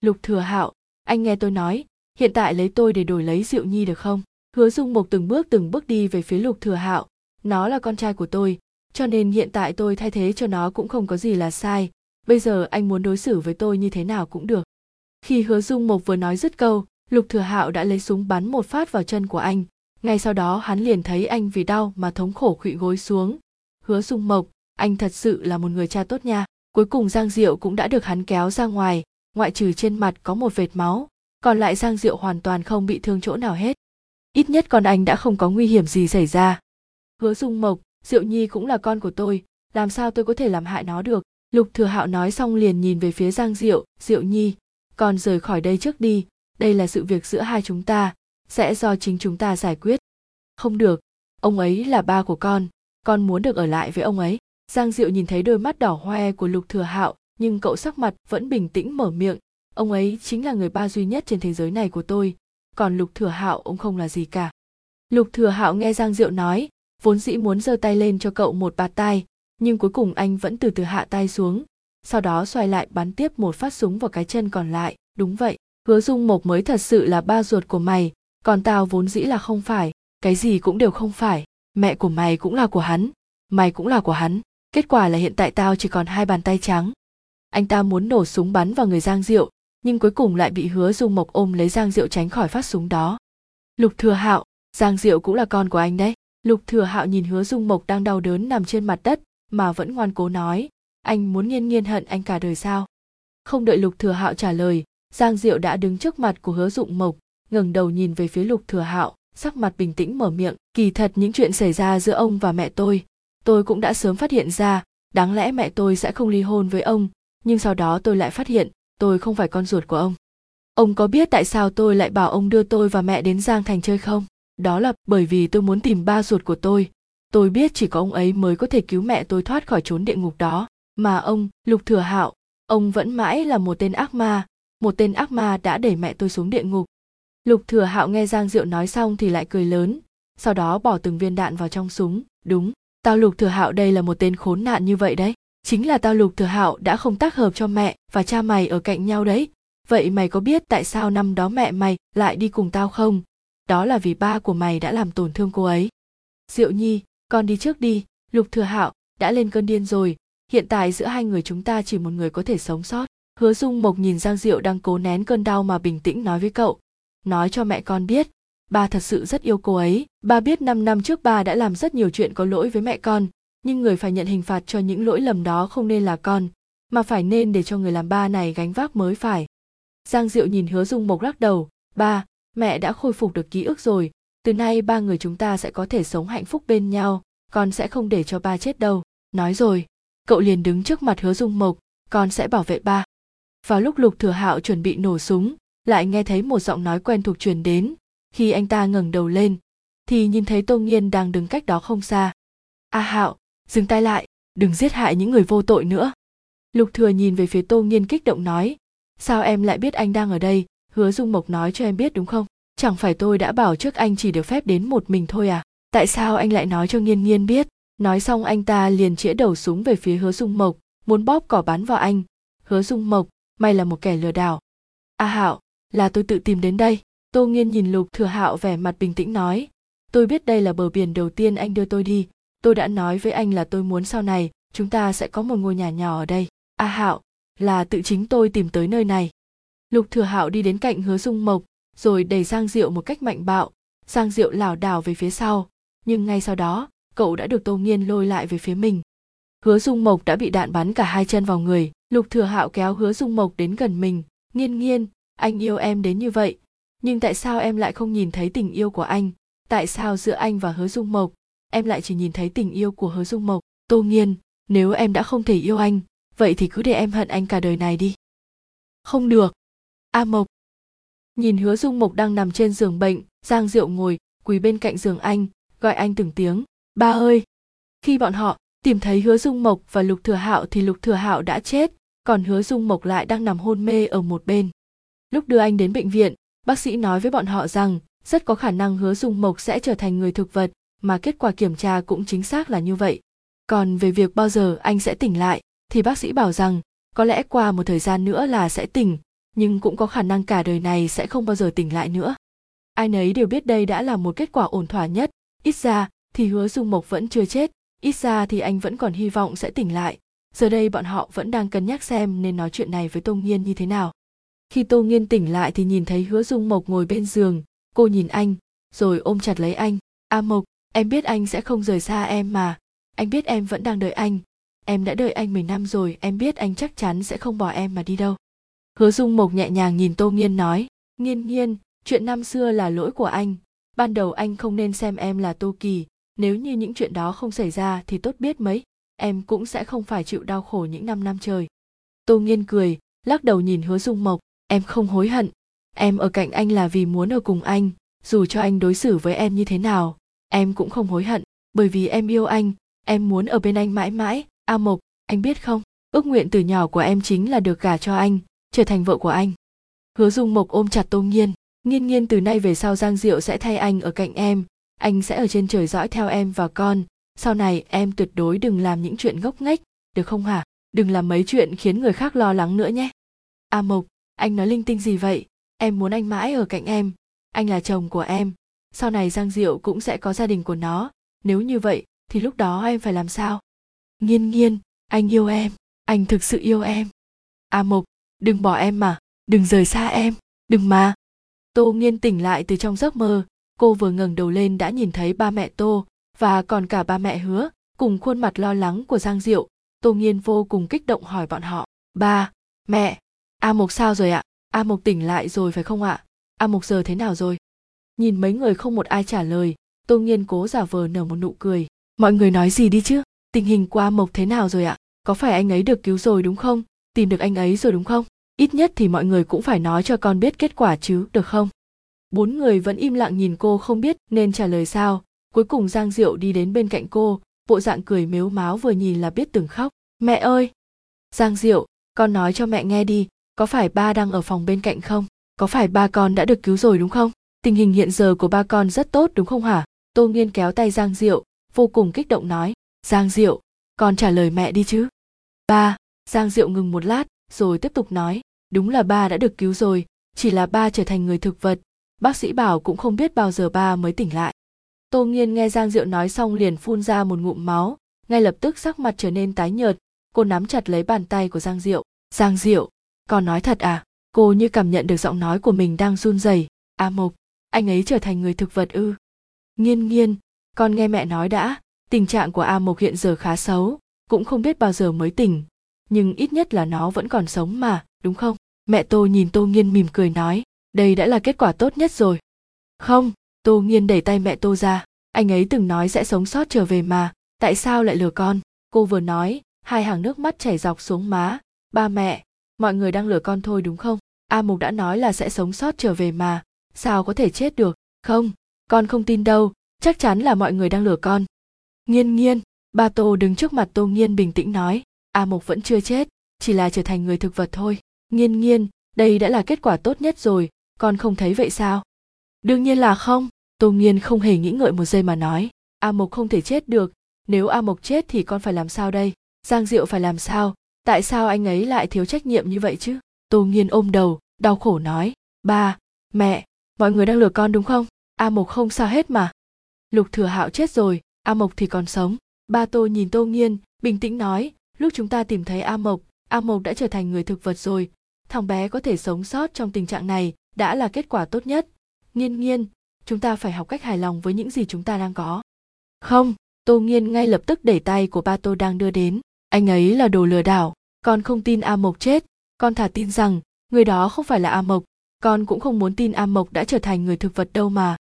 lục thừa hạo, anh nghe tôi nói, hiện tại lấy tôi để đổi lấy diệu nhi được không? Hứa dung mục từng bước từng bước đi về phía lục thừa hạo. Nó là con trai của tôi, cho nên hiện tại tôi thay thế cho nó cũng không có gì là sai. Bây giờ anh muốn đối xử với tôi như thế nào cũng được. Khi hứa dung mục vừa nói dứt câu, lục thừa hạo đã lấy súng bắn một phát vào chân của anh. Ngay sau đó hắn liền thấy anh vì đau mà thống khổ khuỵu gối xuống. Hứa dung mộc, anh thật sự là một người cha tốt nha. Cuối cùng giang diệu cũng đã được hắn kéo ra ngoài ngoại trừ trên mặt có một vệt máu, còn lại giang diệu hoàn toàn không bị thương chỗ nào hết. Ít nhất con anh đã không có nguy hiểm gì xảy ra. Hứa dung mộc, diệu nhi cũng là con của tôi, làm sao tôi có thể làm hại nó được? Lục thừa hạo nói xong liền nhìn về phía giang diệu diệu nhi con rời khỏi đây trước đi. Đây là sự việc giữa hai chúng ta, sẽ do chính chúng ta giải quyết. Không được, ông ấy là ba của con con muốn được ở lại với ông ấy. Giang diệu nhìn thấy đôi mắt đỏ hoe của lục thừa hạo nhưng cậu sắc mặt vẫn bình tĩnh mở miệng. Ông ấy chính là người ba duy nhất trên thế giới này của tôi. Còn lục thừa hạo, ông không là gì cả. Lục thừa hạo nghe giang diệu nói, vốn dĩ muốn giơ tay lên cho cậu một bạt tai, nhưng cuối cùng anh vẫn từ từ hạ tay xuống. Sau đó xoay lại bắn tiếp một phát súng vào cái chân còn lại. Đúng vậy, hứa dung mộc mới thật sự là ba ruột của mày, còn tao vốn dĩ là không phải. Cái gì cũng đều không phải, mẹ của mày cũng là của hắn, mày cũng là của hắn. Kết quả là hiện tại tao chỉ còn hai bàn tay trắng anh ta muốn nổ súng bắn vào người giang diệu, nhưng cuối cùng lại bị hứa dung mộc ôm lấy giang diệu tránh khỏi phát súng đó. Lục thừa hạo, giang diệu cũng là con của anh đấy. Lục thừa hạo nhìn hứa dung mộc đang đau đớn nằm trên mặt đất, mà vẫn ngoan cố nói, anh muốn nghiên nghiên hận anh cả đời sao? Không đợi lục thừa hạo trả lời, giang diệu đã đứng trước mặt của hứa dụng mộc, ngẩng đầu nhìn về phía lục thừa hạo, sắc mặt bình tĩnh mở miệng, kỳ thật những chuyện xảy ra giữa ông và mẹ tôi tôi cũng đã sớm phát hiện ra, đáng lẽ mẹ tôi sẽ không ly hôn với ông nhưng sau đó tôi lại phát hiện, tôi không phải con ruột của ông. Ông có biết tại sao tôi lại bảo ông đưa tôi và mẹ đến giang thành chơi không? Đó là bởi vì tôi muốn tìm ba ruột của tôi. Tôi biết chỉ có ông ấy mới có thể cứu mẹ tôi thoát khỏi chốn địa ngục đó. Mà ông, lục thừa hạo, ông vẫn mãi là một tên ác ma. Một tên ác ma đã đẩy mẹ tôi xuống địa ngục. Lục thừa hạo nghe giang diệu nói xong thì lại cười lớn, sau đó bỏ từng viên đạn vào trong súng. Đúng, tao lục thừa hạo đây là một tên khốn nạn như vậy đấy chính là tao lục thừa hạo đã không tác hợp cho mẹ và cha mày ở cạnh nhau đấy. Vậy mày có biết tại sao năm đó mẹ mày lại đi cùng tao không? Đó là vì ba của mày đã làm tổn thương cô ấy. Diệu nhi, con đi trước đi. Lục thừa hạo, đã lên cơn điên rồi. Hiện tại giữa hai người chúng ta chỉ một người có thể sống sót. Hứa dung mộc nhìn giang diệu đang cố nén cơn đau mà bình tĩnh nói với cậu. Nói cho mẹ con biết, ba thật sự rất yêu cô ấy. Ba biết năm năm trước ba đã làm rất nhiều chuyện có lỗi với mẹ con nhưng người phải nhận hình phạt cho những lỗi lầm đó không nên là con, mà phải nên để cho người làm ba này gánh vác mới phải. Giang diệu nhìn hứa dung mộc lắc đầu, ba, mẹ đã khôi phục được ký ức rồi. Từ nay ba người chúng ta sẽ có thể sống hạnh phúc bên nhau, con sẽ không để cho ba chết đâu. Nói rồi, cậu liền đứng trước mặt hứa dung mộc, con sẽ bảo vệ ba. Vào lúc lục thừa hạo chuẩn bị nổ súng, lại nghe thấy một giọng nói quen thuộc truyền đến. Khi anh ta ngẩng đầu lên, thì nhìn thấy tô nghiên đang đứng cách đó không xa. A hạo dừng tay lại, đừng giết hại những người vô tội nữa. Lục thừa nhìn về phía tô nghiên kích động nói, sao em lại biết anh đang ở đây? Hứa dung mộc nói cho em biết đúng không? Chẳng phải tôi đã bảo trước anh chỉ được phép đến một mình thôi à? Tại sao anh lại nói cho nghiên nghiên biết? Nói xong anh ta liền chĩa đầu súng về phía hứa dung mộc, muốn bóp cỏ bắn vào anh. Hứa dung mộc, mày là một kẻ lừa đảo. A hạo, là tôi tự tìm đến đây. Tô nghiên nhìn lục thừa hạo vẻ mặt bình tĩnh nói, tôi biết đây là bờ biển đầu tiên anh đưa tôi đi tôi đã nói với anh là tôi muốn sau này, chúng ta sẽ có một ngôi nhà nhỏ ở đây. A hạo, là tự chính tôi tìm tới nơi này. Lục thừa hạo đi đến cạnh hứa dung mộc, rồi đẩy giang diệu một cách mạnh bạo. Giang diệu lảo đảo về phía sau. Nhưng ngay sau đó, cậu đã được tô nghiên lôi lại về phía mình. Hứa dung mộc đã bị đạn bắn cả hai chân vào người. Lục thừa hạo kéo hứa dung mộc đến gần mình. Nghiên nghiên, anh yêu em đến như vậy. Nhưng tại sao em lại không nhìn thấy tình yêu của anh? Tại sao giữa anh và hứa dung mộc em lại chỉ nhìn thấy tình yêu của hứa dung mộc. Tô nghiên, nếu em đã không thể yêu anh, vậy thì cứ để em hận anh cả đời này đi. Không được. A mộc. Nhìn hứa dung mộc đang nằm trên giường bệnh, giang diệu ngồi, quỳ bên cạnh giường anh, gọi anh từng tiếng, ba ơi. Khi bọn họ tìm thấy hứa dung mộc và lục thừa hạo thì lục thừa hạo đã chết, còn hứa dung mộc lại đang nằm hôn mê ở một bên. Lúc đưa anh đến bệnh viện, bác sĩ nói với bọn họ rằng rất có khả năng hứa dung mộc sẽ trở thành người thực vật mà kết quả kiểm tra cũng chính xác là như vậy. Còn về việc bao giờ anh sẽ tỉnh lại, thì bác sĩ bảo rằng, có lẽ qua một thời gian nữa là sẽ tỉnh, nhưng cũng có khả năng cả đời này sẽ không bao giờ tỉnh lại nữa. Ai nấy đều biết đây đã là một kết quả ổn thỏa nhất. Ít ra, thì hứa dung mộc vẫn chưa chết, ít ra thì anh vẫn còn hy vọng sẽ tỉnh lại. Giờ đây bọn họ vẫn đang cân nhắc xem nên nói chuyện này với tô nghiên như thế nào. Khi tô nghiên tỉnh lại thì nhìn thấy hứa dung mộc ngồi bên giường, cô nhìn anh, rồi ôm chặt lấy anh. A mộc em biết anh sẽ không rời xa em mà. Anh biết em vẫn đang đợi anh. Em đã đợi anh 10 năm rồi, em biết anh chắc chắn sẽ không bỏ em mà đi đâu. Hứa dung mộc nhẹ nhàng nhìn tô nghiên nói, nghiên nghiên, chuyện năm xưa là lỗi của anh. Ban đầu anh không nên xem em là tô kỳ. Nếu như những chuyện đó không xảy ra thì tốt biết mấy. Em cũng sẽ không phải chịu đau khổ những năm năm trời. Tô nghiên cười, lắc đầu nhìn hứa dung mộc, em không hối hận. Em ở cạnh anh là vì muốn ở cùng anh. Dù cho anh đối xử với em như thế nào em cũng không hối hận, bởi vì em yêu anh, em muốn ở bên anh mãi mãi. A mộc, anh biết không? Ước nguyện từ nhỏ của em chính là được gả cho anh, trở thành vợ của anh. Hứa dung mộc ôm chặt tô nghiên nghiên nghiên từ nay về sau giang diệu sẽ thay anh ở cạnh em, anh sẽ ở trên trời dõi theo em và con. Sau này, em tuyệt đối đừng làm những chuyện ngốc nghếch, được không hả? Đừng làm mấy chuyện khiến người khác lo lắng nữa nhé. A mộc, anh nói linh tinh gì vậy? Em muốn anh mãi ở cạnh em, anh là chồng của em sau này giang diệu cũng sẽ có gia đình của nó. Nếu như vậy, thì lúc đó em phải làm sao? Nghiên nghiên, anh yêu em, anh thực sự yêu em. A mộc, đừng bỏ em mà, đừng rời xa em, đừng mà. Tô nghiên tỉnh lại từ trong giấc mơ. Cô vừa ngẩng đầu lên đã nhìn thấy ba mẹ tô, và còn cả ba mẹ hứa, cùng khuôn mặt lo lắng của giang diệu. Tô nghiên vô cùng kích động hỏi bọn họ. Ba, mẹ, a mộc sao rồi ạ? A mộc tỉnh lại rồi phải không ạ? A mộc giờ thế nào rồi? Nhìn mấy người không một ai trả lời, tô nghiên cố giả vờ nở một nụ cười. Mọi người nói gì đi chứ? Tình hình qua mộc thế nào rồi ạ? Có phải anh ấy được cứu rồi đúng không? Tìm được anh ấy rồi đúng không? Ít nhất thì mọi người cũng phải nói cho con biết kết quả chứ, được không? Bốn người vẫn im lặng nhìn cô không biết nên trả lời sao. Cuối cùng giang diệu đi đến bên cạnh cô, bộ dạng cười mếu máo vừa nhìn là biết từng khóc. Mẹ ơi! Giang diệu, con nói cho mẹ nghe đi, có phải ba đang ở phòng bên cạnh không? Có phải ba con đã được cứu rồi đúng không? Tình hình hiện giờ của ba con rất tốt, đúng không hả? Tô nghiên kéo tay giang diệu, vô cùng kích động nói, giang diệu, con trả lời mẹ đi chứ. Ba, giang diệu ngừng một lát, rồi tiếp tục nói, đúng là ba đã được cứu rồi, chỉ là ba trở thành người thực vật, bác sĩ bảo cũng không biết bao giờ ba mới tỉnh lại. Tô nghiên nghe giang diệu nói xong liền phun ra một ngụm máu, ngay lập tức sắc mặt trở nên tái nhợt, cô nắm chặt lấy bàn tay của giang diệu giang diệu, con nói thật à? Cô như cảm nhận được giọng nói của mình đang run rẩy. A mộc anh ấy trở thành người thực vật ư? Nghiên nghiên, con nghe mẹ nói đã, tình trạng của a mộc hiện giờ khá xấu, cũng không biết bao giờ mới tỉnh, nhưng ít nhất là nó vẫn còn sống mà, đúng không? Mẹ tô nhìn tô nghiên mỉm cười nói, đây đã là kết quả tốt nhất rồi. Không, tô nghiên đẩy tay mẹ tô ra, anh ấy từng nói sẽ sống sót trở về mà, tại sao lại lừa con? Cô vừa nói, hai hàng nước mắt chảy dọc xuống má, ba mẹ, mọi người đang lừa con thôi đúng không? A mục đã nói là sẽ sống sót trở về mà sao có thể chết được? Không, con không tin đâu. Chắc chắn là mọi người đang lừa con. Nghiên nghiên, ba tô đứng trước mặt tô nghiên bình tĩnh nói. A mục vẫn chưa chết, chỉ là trở thành người thực vật thôi. Nghiên nghiên, đây đã là kết quả tốt nhất rồi. Con không thấy vậy sao? Đương nhiên là không. Tô nghiên không hề nghĩ ngợi một giây mà nói. A mộc không thể chết được. Nếu a mộc chết thì con phải làm sao đây? Giang diệu phải làm sao? Tại sao anh ấy lại thiếu trách nhiệm như vậy chứ? Tô nghiên ôm đầu, đau khổ nói. Ba, mẹ mọi người đang lừa con đúng không? A mộc không sao hết mà. Lục thừa hạo chết rồi, a mộc thì còn sống. Ba tô nhìn tô nghiên, bình tĩnh nói, lúc chúng ta tìm thấy a mộc a mộc đã trở thành người thực vật rồi. Thằng bé có thể sống sót trong tình trạng này đã là kết quả tốt nhất. Nghiên nghiên, chúng ta phải học cách hài lòng với những gì chúng ta đang có. Không. Tô nghiên ngay lập tức đẩy tay của ba tô đang đưa đến. Anh ấy là đồ lừa đảo, con không tin a mộc chết. Con thà tin rằng người đó không phải là a mộc con cũng không muốn tin a mộc đã trở thành người thực vật đâu mà.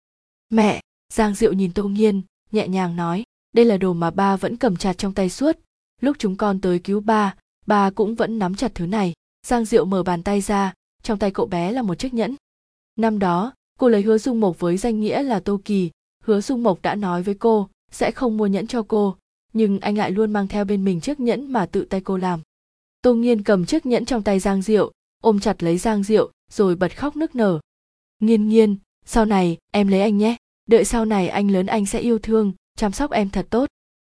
Mẹ, giang diệu nhìn tô nghiên, nhẹ nhàng nói, đây là đồ mà ba vẫn cầm chặt trong tay suốt. Lúc chúng con tới cứu ba ba cũng vẫn nắm chặt thứ này. Giang diệu mở bàn tay ra, trong tay cậu bé là một chiếc nhẫn. Năm đó, cô lấy hứa dung mộc với danh nghĩa là tô kỳ. Hứa dung mộc đã nói với cô, sẽ không mua nhẫn cho cô, nhưng anh lại luôn mang theo bên mình chiếc nhẫn mà tự tay cô làm. Tô nghiên cầm chiếc nhẫn trong tay giang diệu, ôm chặt lấy giang diệu rồi bật khóc nức nở. Nghiên nghiên, sau này, em lấy anh nhé. Đợi sau này anh lớn anh sẽ yêu thương, chăm sóc em thật tốt.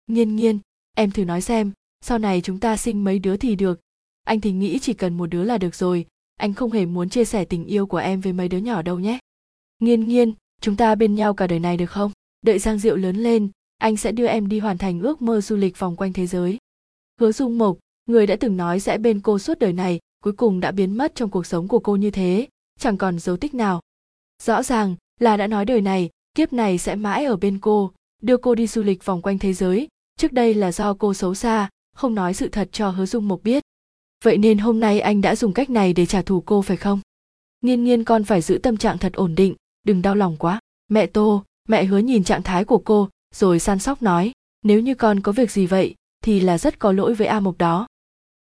Nghiên nghiên, em thử nói xem, sau này chúng ta sinh mấy đứa thì được. Anh thì nghĩ chỉ cần một đứa là được rồi, anh không hề muốn chia sẻ tình yêu của em với mấy đứa nhỏ đâu nhé. Nghiên nghiên, chúng ta bên nhau cả đời này được không? Đợi giang diệu lớn lên, anh sẽ đưa em đi hoàn thành ước mơ du lịch vòng quanh thế giới. Hứa dung mộc, người đã từng nói sẽ bên cô suốt đời này cuối cùng đã biến mất trong cuộc sống của cô như thế, chẳng còn dấu tích nào. Rõ ràng là đã nói đời này, kiếp này sẽ mãi ở bên cô, đưa cô đi du lịch vòng quanh thế giới. Trước đây là do cô xấu xa, không nói sự thật cho hứa dung mộc biết. Vậy nên hôm nay anh đã dùng cách này để trả thù cô phải không? Nghiên nghiên con phải giữ tâm trạng thật ổn định, đừng đau lòng quá. Mẹ tô, mẹ hứa nhìn trạng thái của cô, rồi săn sóc nói, nếu như con có việc gì vậy, thì là rất có lỗi với a mộc đó.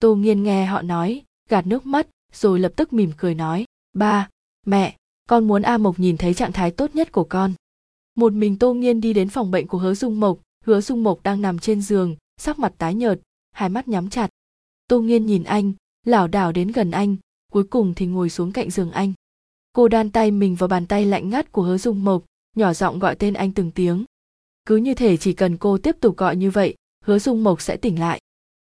Tô nghiên nghe họ nói gạt nước mắt, rồi lập tức mỉm cười nói, ba, mẹ, con muốn a mộc nhìn thấy trạng thái tốt nhất của con. Một mình tô nghiên đi đến phòng bệnh của hứa dung mộc, hứa dung mộc đang nằm trên giường, sắc mặt tái nhợt, hai mắt nhắm chặt. Tô nghiên nhìn anh, lảo đảo đến gần anh, cuối cùng thì ngồi xuống cạnh giường anh. Cô đan tay mình vào bàn tay lạnh ngắt của hứa dung mộc, nhỏ giọng gọi tên anh từng tiếng. Cứ như thể chỉ cần cô tiếp tục gọi như vậy, hứa dung mộc sẽ tỉnh lại.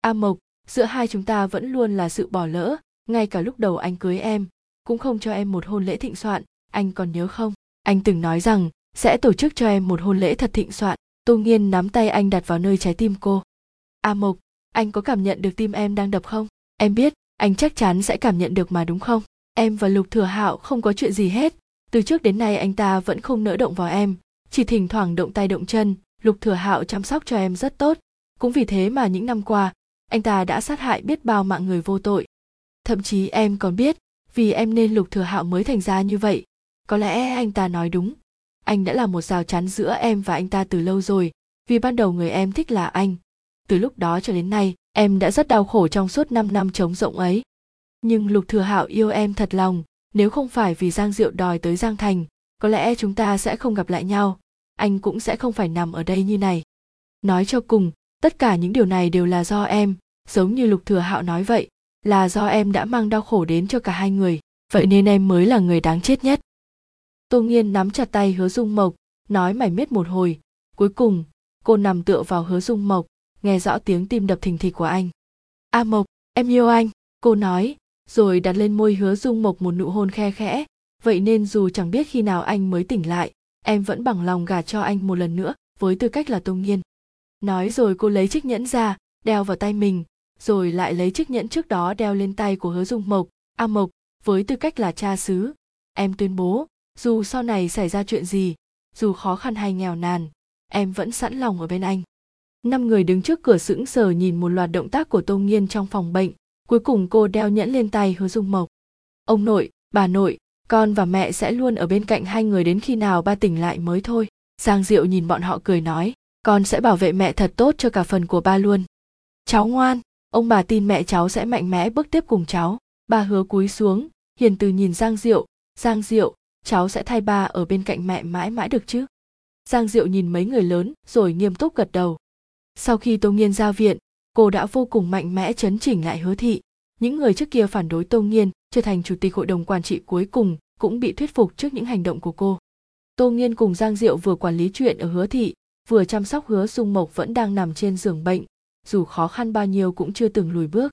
A mộc giữa hai chúng ta vẫn luôn là sự bỏ lỡ, ngay cả lúc đầu anh cưới em, cũng không cho em một hôn lễ thịnh soạn. Anh còn nhớ không? Anh từng nói rằng sẽ tổ chức cho em một hôn lễ thật thịnh soạn. Tô nghiên nắm tay anh đặt vào nơi trái tim cô. A mộc, anh có cảm nhận được tim em đang đập không? Em biết, anh chắc chắn sẽ cảm nhận được mà đúng không? Em và lục thừa hạo không có chuyện gì hết. Từ trước đến nay anh ta vẫn không nỡ động vào em. Chỉ thỉnh thoảng động tay động chân, lục thừa hạo chăm sóc cho em rất tốt. Cũng vì thế mà những năm qua anh ta đã sát hại biết bao mạng người vô tội. Thậm chí em còn biết vì em nên lục thừa hạo mới thành ra như vậy. Có lẽ anh ta nói đúng. Anh đã là một rào chắn giữa em và anh ta từ lâu rồi, vì ban đầu người em thích là anh. Từ lúc đó cho đến nay, em đã rất đau khổ trong suốt 5 năm trống rộng ấy. Nhưng lục thừa hạo yêu em thật lòng, nếu không phải vì giang diệu đòi tới giang thành, có lẽ chúng ta sẽ không gặp lại nhau. Anh cũng sẽ không phải nằm ở đây như này. Nói cho cùng tất cả những điều này đều là do em, giống như lục thừa hạo nói vậy, là do em đã mang đau khổ đến cho cả hai người, vậy nên em mới là người đáng chết nhất. Tô nghiên nắm chặt tay hứa dung mộc, nói mải miết một hồi. Cuối cùng, cô nằm tựa vào hứa dung mộc, nghe rõ tiếng tim đập thình thịch của anh. A mộc, em yêu anh, cô nói, rồi đặt lên môi hứa dung mộc một nụ hôn khe khẽ. Vậy nên dù chẳng biết khi nào anh mới tỉnh lại, em vẫn bằng lòng gả cho anh một lần nữa, với tư cách là tô nghiên nói rồi cô lấy chiếc nhẫn ra, đeo vào tay mình, rồi lại lấy chiếc nhẫn trước đó đeo lên tay của hứa dung mộc. A mộc, với tư cách là cha xứ, em tuyên bố, dù sau này xảy ra chuyện gì, dù khó khăn hay nghèo nàn, em vẫn sẵn lòng ở bên anh. Năm người đứng trước cửa sững sờ nhìn một loạt động tác của tô nghiên trong phòng bệnh, cuối cùng cô đeo nhẫn lên tay hứa dung mộc. Ông nội, bà nội, con và mẹ sẽ luôn ở bên cạnh hai người đến khi nào ba tỉnh lại mới thôi. Giang diệu nhìn bọn họ cười nói con sẽ bảo vệ mẹ thật tốt cho cả phần của ba luôn. Cháu ngoan, ông bà tin mẹ cháu sẽ mạnh mẽ bước tiếp cùng cháu. Ba hứa cúi xuống, hiền từ nhìn giang diệu. Giang diệu, cháu sẽ thay ba ở bên cạnh mẹ mãi mãi được chứ? Giang diệu nhìn mấy người lớn, rồi nghiêm túc gật đầu. Sau khi tô nghiên ra viện, cô đã vô cùng mạnh mẽ chấn chỉnh lại hứa thị. Những người trước kia phản đối tô nghiên, trở thành chủ tịch hội đồng quản trị cuối cùng, cũng bị thuyết phục trước những hành động của cô. Tô nghiên cùng giang diệu vừa quản lý chuyện ở hứa thị vừa chăm sóc hứa dung mộc vẫn đang nằm trên giường bệnh, dù khó khăn bao nhiêu cũng chưa từng lùi bước.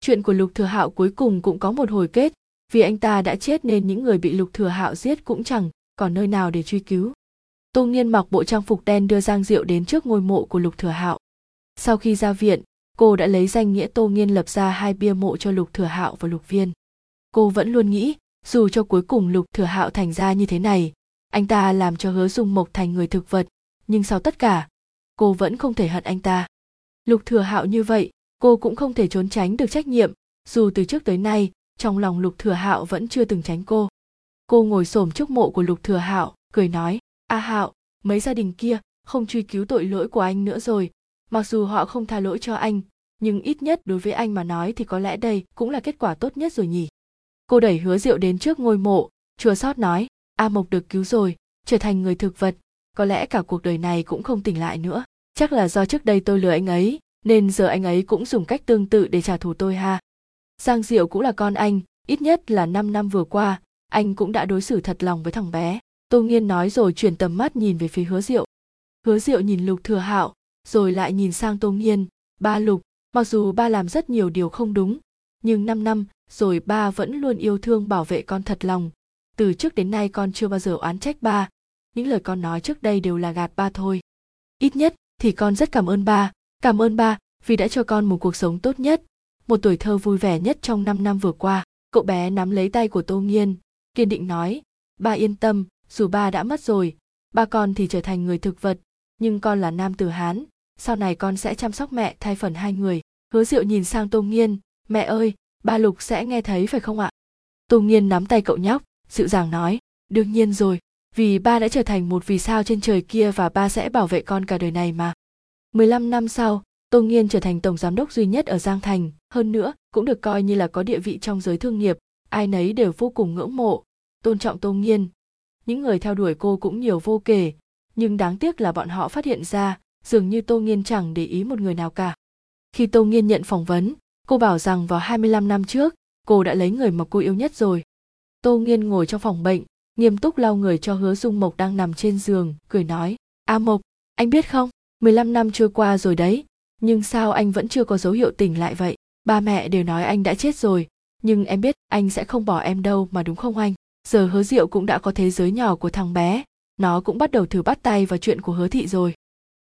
Chuyện của lục thừa hạo cuối cùng cũng có một hồi kết, vì anh ta đã chết nên những người bị lục thừa hạo giết cũng chẳng còn nơi nào để truy cứu. Tô nghiên mặc bộ trang phục đen đưa giang diệu đến trước ngôi mộ của lục thừa hạo. Sau khi ra viện, cô đã lấy danh nghĩa tô nghiên lập ra hai bia mộ cho lục thừa hạo và lục viên. Cô vẫn luôn nghĩ, dù cho cuối cùng lục thừa hạo thành ra như thế này, anh ta làm cho hứa dung mộc thành người thực vật nhưng sau tất cả, cô vẫn không thể hận anh ta. Lục thừa hạo như vậy, cô cũng không thể trốn tránh được trách nhiệm, dù từ trước tới nay, trong lòng lục thừa hạo vẫn chưa từng tránh cô. Cô ngồi xổm trước mộ của lục thừa hạo, cười nói, a hạo, mấy gia đình kia không truy cứu tội lỗi của anh nữa rồi. Mặc dù họ không tha lỗi cho anh, nhưng ít nhất đối với anh mà nói thì có lẽ đây cũng là kết quả tốt nhất rồi nhỉ. Cô đẩy hứa rượu đến trước ngôi mộ, chua sót nói, a mộc được cứu rồi, trở thành người thực vật có lẽ cả cuộc đời này cũng không tỉnh lại nữa. Chắc là do trước đây tôi lừa anh ấy nên giờ anh ấy cũng dùng cách tương tự để trả thù tôi ha. Giang diệu cũng là con anh ít nhất là 5 năm vừa qua anh cũng đã đối xử thật lòng với thằng bé. Tô nghiên nói rồi chuyển tầm mắt nhìn về phía hứa diệu. Hứa diệu nhìn lục thừa hạo rồi lại nhìn sang tô nghiên. Ba lục mặc dù ba làm rất nhiều điều không đúng nhưng 5 năm rồi ba vẫn luôn yêu thương bảo vệ con thật lòng. Từ trước đến nay con chưa bao giờ oán trách ba, những lời con nói trước đây đều là gạt ba thôi. Ít nhất thì con rất cảm ơn ba, cảm ơn ba vì đã cho con một cuộc sống tốt nhất, một tuổi thơ vui vẻ nhất trong 5 năm vừa qua. Cậu bé nắm lấy tay của Tô Nghiên, kiên định nói, ba yên tâm, dù ba đã mất rồi, ba con thì trở thành người thực vật, nhưng con là nam tử Hán, sau này con sẽ chăm sóc mẹ thay phần hai người. Hứa Diệu nhìn sang Tô Nghiên, mẹ ơi, ba Lục sẽ nghe thấy phải không ạ? Tô Nghiên nắm tay cậu nhóc, dịu dàng nói, đương nhiên rồi, vì ba đã trở thành một vì sao trên trời kia và ba sẽ bảo vệ con cả đời này mà. 15 năm sau, Tô Nghiên trở thành tổng giám đốc duy nhất ở Giang Thành, hơn nữa cũng được coi như là có địa vị trong giới thương nghiệp, ai nấy đều vô cùng ngưỡng mộ, tôn trọng Tô Nghiên. Những người theo đuổi cô cũng nhiều vô kể, nhưng đáng tiếc là bọn họ phát hiện ra, dường như Tô Nghiên chẳng để ý một người nào cả. Khi Tô Nghiên nhận phỏng vấn, cô bảo rằng vào 25 năm trước, cô đã lấy người mà cô yêu nhất rồi. Tô Nghiên ngồi trong phòng bệnh, nghiêm túc lau người cho hứa dung mộc đang nằm trên giường, cười nói, A Mộc, anh biết không, 15 năm trôi qua rồi đấy, nhưng sao anh vẫn chưa có dấu hiệu tỉnh lại vậy? Ba mẹ đều nói anh đã chết rồi, nhưng em biết anh sẽ không bỏ em đâu mà đúng không anh? Giờ hứa diệu cũng đã có thế giới nhỏ của thằng bé, nó cũng bắt đầu thử bắt tay vào chuyện của hứa thị rồi.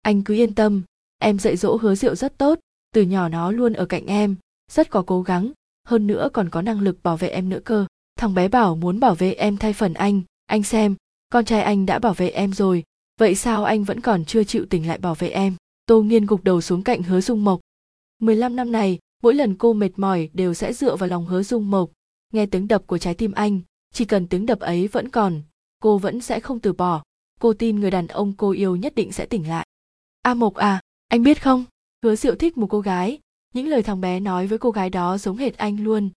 Anh cứ yên tâm, em dạy dỗ hứa diệu rất tốt, từ nhỏ nó luôn ở cạnh em, rất có cố gắng, hơn nữa còn có năng lực bảo vệ em nữa cơ. Thằng bé bảo muốn bảo vệ em thay phần anh, anh xem, con trai anh đã bảo vệ em rồi, vậy sao anh vẫn còn chưa chịu tỉnh lại bảo vệ em? Tô Nghiên gục đầu xuống cạnh Hứa Dung Mộc. 15 năm này, mỗi lần cô mệt mỏi đều sẽ dựa vào lòng Hứa Dung Mộc, nghe tiếng đập của trái tim anh, chỉ cần tiếng đập ấy vẫn còn, cô vẫn sẽ không từ bỏ. Cô tin người đàn ông cô yêu nhất định sẽ tỉnh lại. A Mộc à, anh biết không, Hứa Diệu thích một cô gái, những lời thằng bé nói với cô gái đó giống hệt anh luôn.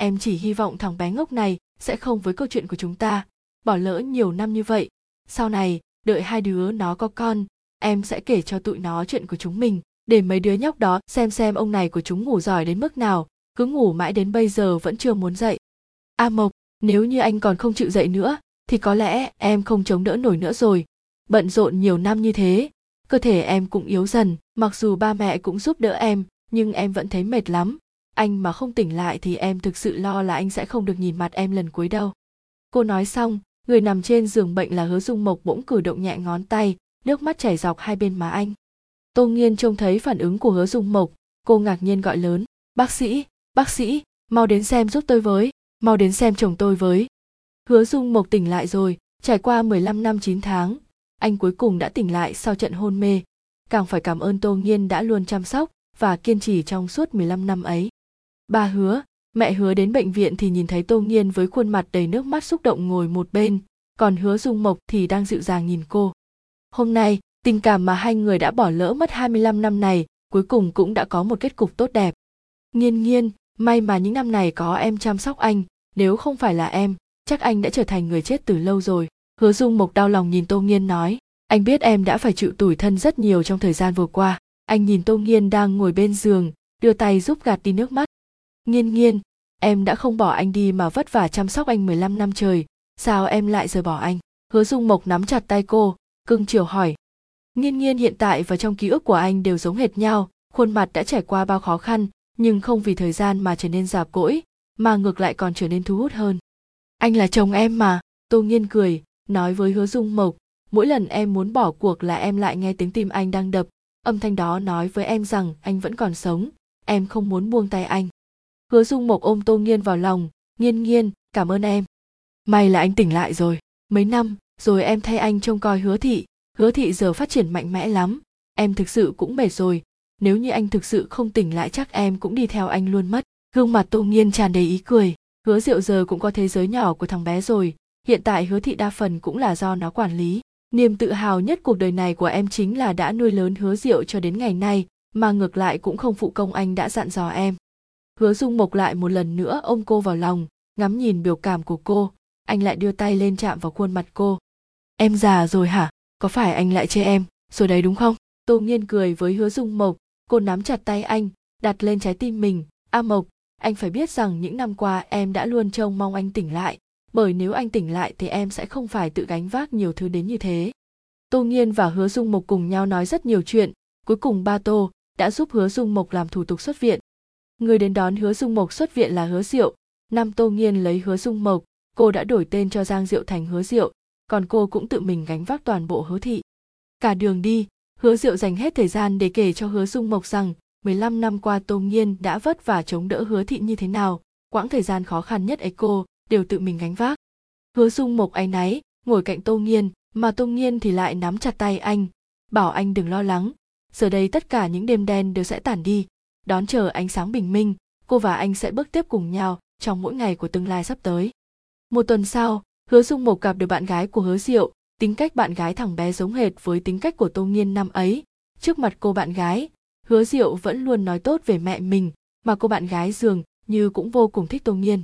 Em chỉ hy vọng thằng bé ngốc này sẽ không với câu chuyện của chúng ta, bỏ lỡ nhiều năm như vậy. Sau này, đợi hai đứa nó có con, em sẽ kể cho tụi nó chuyện của chúng mình để mấy đứa nhóc đó xem xem ông này của chúng ngủ giỏi đến mức nào cứ ngủ mãi đến bây giờ vẫn chưa muốn dậy. A mộc nếu như anh còn không chịu dậy nữa thì có lẽ em không chống đỡ nổi nữa rồi. Bận rộn nhiều năm như thế cơ thể em cũng yếu dần mặc dù ba mẹ cũng giúp đỡ em nhưng em vẫn thấy mệt lắm anh mà không tỉnh lại thì em thực sự lo là anh sẽ không được nhìn mặt em lần cuối đâu. Cô nói xong, người nằm trên giường bệnh là hứa dung mộc bỗng cử động nhẹ ngón tay, nước mắt chảy dọc hai bên má anh. Tô nghiên trông thấy phản ứng của hứa dung mộc, cô ngạc nhiên gọi lớn, bác sĩ bác sĩ, mau đến xem giúp tôi với, mau đến xem chồng tôi với. Hứa dung mộc tỉnh lại rồi, trải qua 15 năm 9 tháng, anh cuối cùng đã tỉnh lại sau trận hôn mê. Càng phải cảm ơn tô nghiên đã luôn chăm sóc và kiên trì trong suốt 15 năm ấy. Ba hứa mẹ hứa đến bệnh viện thì nhìn thấy tô nghiên với khuôn mặt đầy nước mắt xúc động ngồi một bên còn hứa dung mộc thì đang dịu dàng nhìn cô Hôm nay, tình cảm mà hai người đã bỏ lỡ mất 25 năm này cuối cùng cũng đã có một kết cục tốt đẹp. Nghiên nghiên, may mà những năm này có em chăm sóc anh, nếu không phải là em, chắc anh đã trở thành người chết từ lâu rồi. Hứa Dung Mộc đau lòng nhìn Tô Nghiên nói, anh biết em đã phải chịu tủi thân rất nhiều trong thời gian vừa qua. Anh nhìn Tô Nghiên đang ngồi bên giường, đưa tay giúp gạt đi nước mắt. Nghiên nghiên, em đã không bỏ anh đi mà vất vả chăm sóc anh 15 năm trời, sao em lại rời bỏ anh? Hứa Dung Mộc nắm chặt tay cô, cưng chiều hỏi. Nghiên nghiên hiện tại và trong ký ức của anh đều giống hệt nhau khuôn mặt đã trải qua bao khó khăn nhưng không vì thời gian mà trở nên già cỗi mà ngược lại còn trở nên thu hút hơn. Anh là chồng em mà tô nghiên cười nói với hứa dung mộc. Mỗi lần em muốn bỏ cuộc là em lại nghe tiếng tim anh đang đập. Âm thanh đó nói với em rằng anh vẫn còn sống em không muốn buông tay anh hứa dung mộc ôm tô nghiên vào lòng, nghiên nghiên, cảm ơn em. May là anh tỉnh lại rồi. Mấy năm, rồi em thay anh trông coi hứa thị. Hứa thị giờ phát triển mạnh mẽ lắm. Em thực sự cũng mệt rồi. Nếu như anh thực sự không tỉnh lại chắc em cũng đi theo anh luôn mất. Gương mặt tô nghiên tràn đầy ý cười. Hứa Diệu giờ cũng có thế giới nhỏ của thằng bé rồi. Hiện tại hứa thị đa phần cũng là do nó quản lý. Niềm tự hào nhất cuộc đời này của em chính là đã nuôi lớn hứa Diệu cho đến ngày nay, mà ngược lại cũng không phụ công anh đã dặn dò em hứa dung mộc lại một lần nữa ôm cô vào lòng, ngắm nhìn biểu cảm của cô. Anh lại đưa tay lên chạm vào khuôn mặt cô. Em già rồi hả? Có phải anh lại chê em? Rồi đấy đúng không? Tô nghiên cười với hứa dung mộc. Cô nắm chặt tay anh, đặt lên trái tim mình. A mộc, anh phải biết rằng những năm qua em đã luôn trông mong anh tỉnh lại. Bởi nếu anh tỉnh lại thì em sẽ không phải tự gánh vác nhiều thứ đến như thế. Tô nghiên và hứa dung mộc cùng nhau nói rất nhiều chuyện. Cuối cùng ba tô đã giúp hứa dung mộc làm thủ tục xuất viện người đến đón hứa dung mộc xuất viện là hứa diệu. Năm tô nghiên lấy hứa dung mộc, cô đã đổi tên cho giang diệu thành hứa diệu, còn cô cũng tự mình gánh vác toàn bộ hứa thị. Cả đường đi, hứa diệu dành hết thời gian để kể cho hứa dung mộc rằng 15 năm qua tô nghiên đã vất vả chống đỡ hứa thị như thế nào, quãng thời gian khó khăn nhất ấy cô đều tự mình gánh vác. Hứa dung mộc áy náy, ngồi cạnh tô nghiên, mà tô nghiên thì lại nắm chặt tay anh, bảo anh đừng lo lắng, giờ đây tất cả những đêm đen đều sẽ tản đi đón chờ ánh sáng bình minh, cô và anh sẽ bước tiếp cùng nhau trong mỗi ngày của tương lai sắp tới. Một tuần sau, hứa dung mộc gặp được bạn gái của hứa diệu, tính cách bạn gái thằng bé giống hệt với tính cách của tô nghiên năm ấy. Trước mặt cô bạn gái, hứa diệu vẫn luôn nói tốt về mẹ mình, mà cô bạn gái dường như cũng vô cùng thích tô nghiên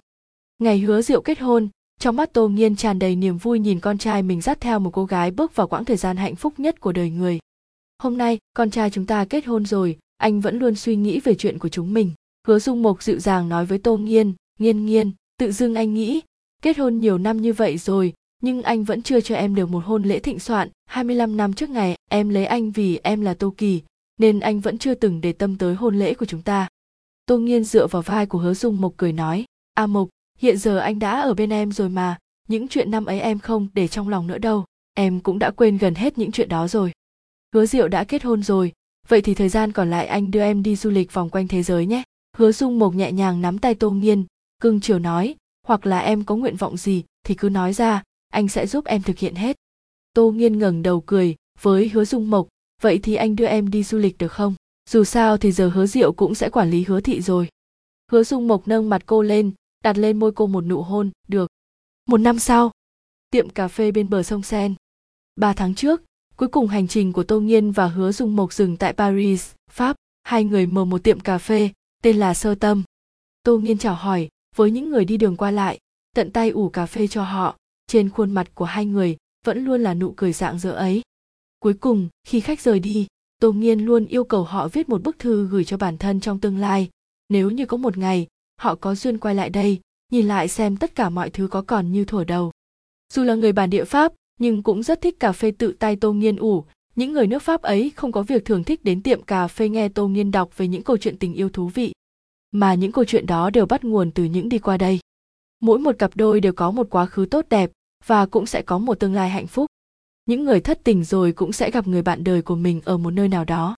ngày hứa diệu kết hôn, trong mắt tô nghiên tràn đầy niềm vui nhìn con trai mình dắt theo một cô gái bước vào quãng thời gian hạnh phúc nhất của đời người. Hôm nay, con trai chúng ta kết hôn rồi anh vẫn luôn suy nghĩ về chuyện của chúng mình hứa dung mộc dịu dàng nói với tô nghiên nghiên nghiên tự dưng anh nghĩ kết hôn nhiều năm như vậy rồi nhưng anh vẫn chưa cho em được một hôn lễ thịnh soạn 25 năm trước ngày em lấy anh vì em là Tô Kỳ nên anh vẫn chưa từng để tâm tới hôn lễ của chúng ta. Tô Nghiên dựa vào vai của Hứa Dung Mộc cười nói, A Mộc, hiện giờ anh đã ở bên em rồi mà, những chuyện năm ấy em không để trong lòng nữa đâu, em cũng đã quên gần hết những chuyện đó rồi. Hứa Diệu đã kết hôn rồi, vậy thì thời gian còn lại anh đưa em đi du lịch vòng quanh thế giới nhé. Hứa Dung Mộc nhẹ nhàng nắm tay Tô Nghiên, cưng chiều nói, hoặc là em có nguyện vọng gì thì cứ nói ra, anh sẽ giúp em thực hiện hết. Tô Nghiên ngẩng đầu cười với Hứa Dung Mộc, vậy thì anh đưa em đi du lịch được không? Dù sao thì giờ Hứa Diệu cũng sẽ quản lý Hứa Thị rồi. Hứa Dung Mộc nâng mặt cô lên, đặt lên môi cô một nụ hôn, được. Một năm sau, tiệm cà phê bên bờ sông Sen. Ba tháng trước, cuối cùng hành trình của Tô Nghiên và Hứa Dung Mộc dừng tại Paris, Pháp. Hai người mở một tiệm cà phê, tên là Sơ Tâm. Tô Nghiên chào hỏi với những người đi đường qua lại, tận tay ủ cà phê cho họ, trên khuôn mặt của hai người vẫn luôn là nụ cười dạng dỡ ấy cuối cùng khi khách rời đi tô nghiên luôn yêu cầu họ viết một bức thư gửi cho bản thân trong tương lai nếu như có một ngày họ có duyên quay lại đây nhìn lại xem tất cả mọi thứ có còn như thuở đầu dù là người bản địa pháp nhưng cũng rất thích cà phê tự tay tô nghiên ủ. Những người nước pháp ấy không có việc thường thích đến tiệm cà phê nghe tô nghiên đọc về những câu chuyện tình yêu thú vị, mà những câu chuyện đó đều bắt nguồn từ những đi qua đây. Mỗi một cặp đôi đều có một quá khứ tốt đẹp và cũng sẽ có một tương lai hạnh phúc. Những người thất tình rồi cũng sẽ gặp người bạn đời của mình ở một nơi nào đó.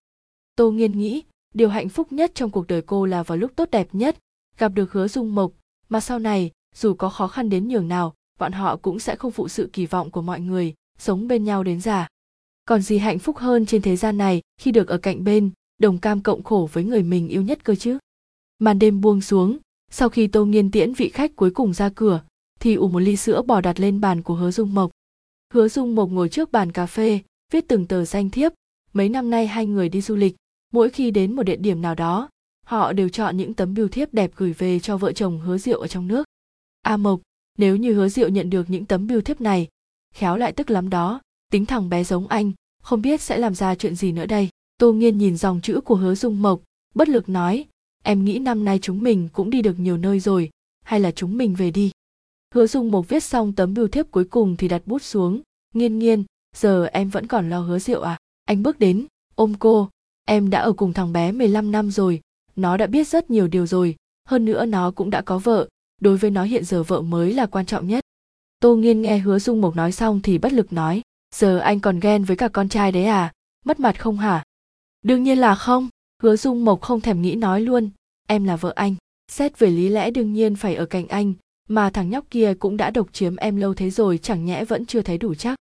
Tô nghiên nghĩ, điều hạnh phúc nhất trong cuộc đời cô là vào lúc tốt đẹp nhất, gặp được hứa dung mộc, mà sau này, dù có khó khăn đến nhường nào bọn họ cũng sẽ không phụ sự kỳ vọng của mọi người, sống bên nhau đến già. Còn gì hạnh phúc hơn trên thế gian này khi được ở cạnh bên, đồng cam cộng khổ với người mình yêu nhất cơ chứ? Màn đêm buông xuống, sau khi tô nghiên tiễn vị khách cuối cùng ra cửa, thì ủ một ly sữa bò đặt lên bàn của hứa dung mộc. Hứa dung mộc ngồi trước bàn cà phê, viết từng tờ danh thiếp. Mấy năm nay hai người đi du lịch, mỗi khi đến một địa điểm nào đó, họ đều chọn những tấm bưu thiếp đẹp gửi về cho vợ chồng hứa diệu ở trong nước. A mộc nếu như hứa diệu nhận được những tấm bưu thiếp này, khéo lại tức lắm đó, tính thằng bé giống anh, không biết sẽ làm ra chuyện gì nữa đây. Tô nghiên nhìn dòng chữ của hứa dung mộc, bất lực nói, em nghĩ năm nay chúng mình cũng đi được nhiều nơi rồi, hay là chúng mình về đi? Hứa dung mộc viết xong tấm bưu thiếp cuối cùng thì đặt bút xuống, nghiên nghiên, giờ em vẫn còn lo hứa rượu à? Anh bước đến, ôm cô, em đã ở cùng thằng bé 15 năm rồi, nó đã biết rất nhiều điều rồi, hơn nữa nó cũng đã có vợ đối với nó hiện giờ vợ mới là quan trọng nhất. Tô nghiên nghe hứa dung mộc nói xong thì bất lực nói, giờ anh còn ghen với cả con trai đấy à? Mất mặt không hả? Đương nhiên là không. Hứa dung mộc không thèm nghĩ nói luôn, em là vợ anh, xét về lý lẽ đương nhiên phải ở cạnh anh, mà thằng nhóc kia cũng đã độc chiếm em lâu thế rồi chẳng nhẽ vẫn chưa thấy đủ chắc.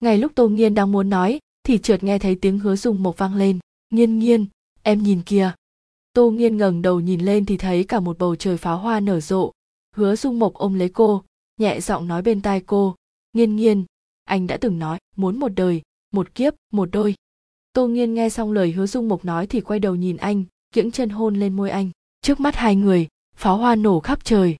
Ngay lúc tô nghiên đang muốn nói thì chợt nghe thấy tiếng hứa dung mộc vang lên, nghiên nghiên, em nhìn kìa. Tô nghiên ngẩng đầu nhìn lên thì thấy cả một bầu trời pháo hoa nở rộ hứa dung mộc ôm lấy cô, nhẹ giọng nói bên tai cô, nghiên nghiên, anh đã từng nói, muốn một đời, một kiếp, một đôi. Tô nghiên nghe xong lời hứa dung mộc nói thì quay đầu nhìn anh, kiễng chân hôn lên môi anh. Trước mắt hai người, pháo hoa nổ khắp trời.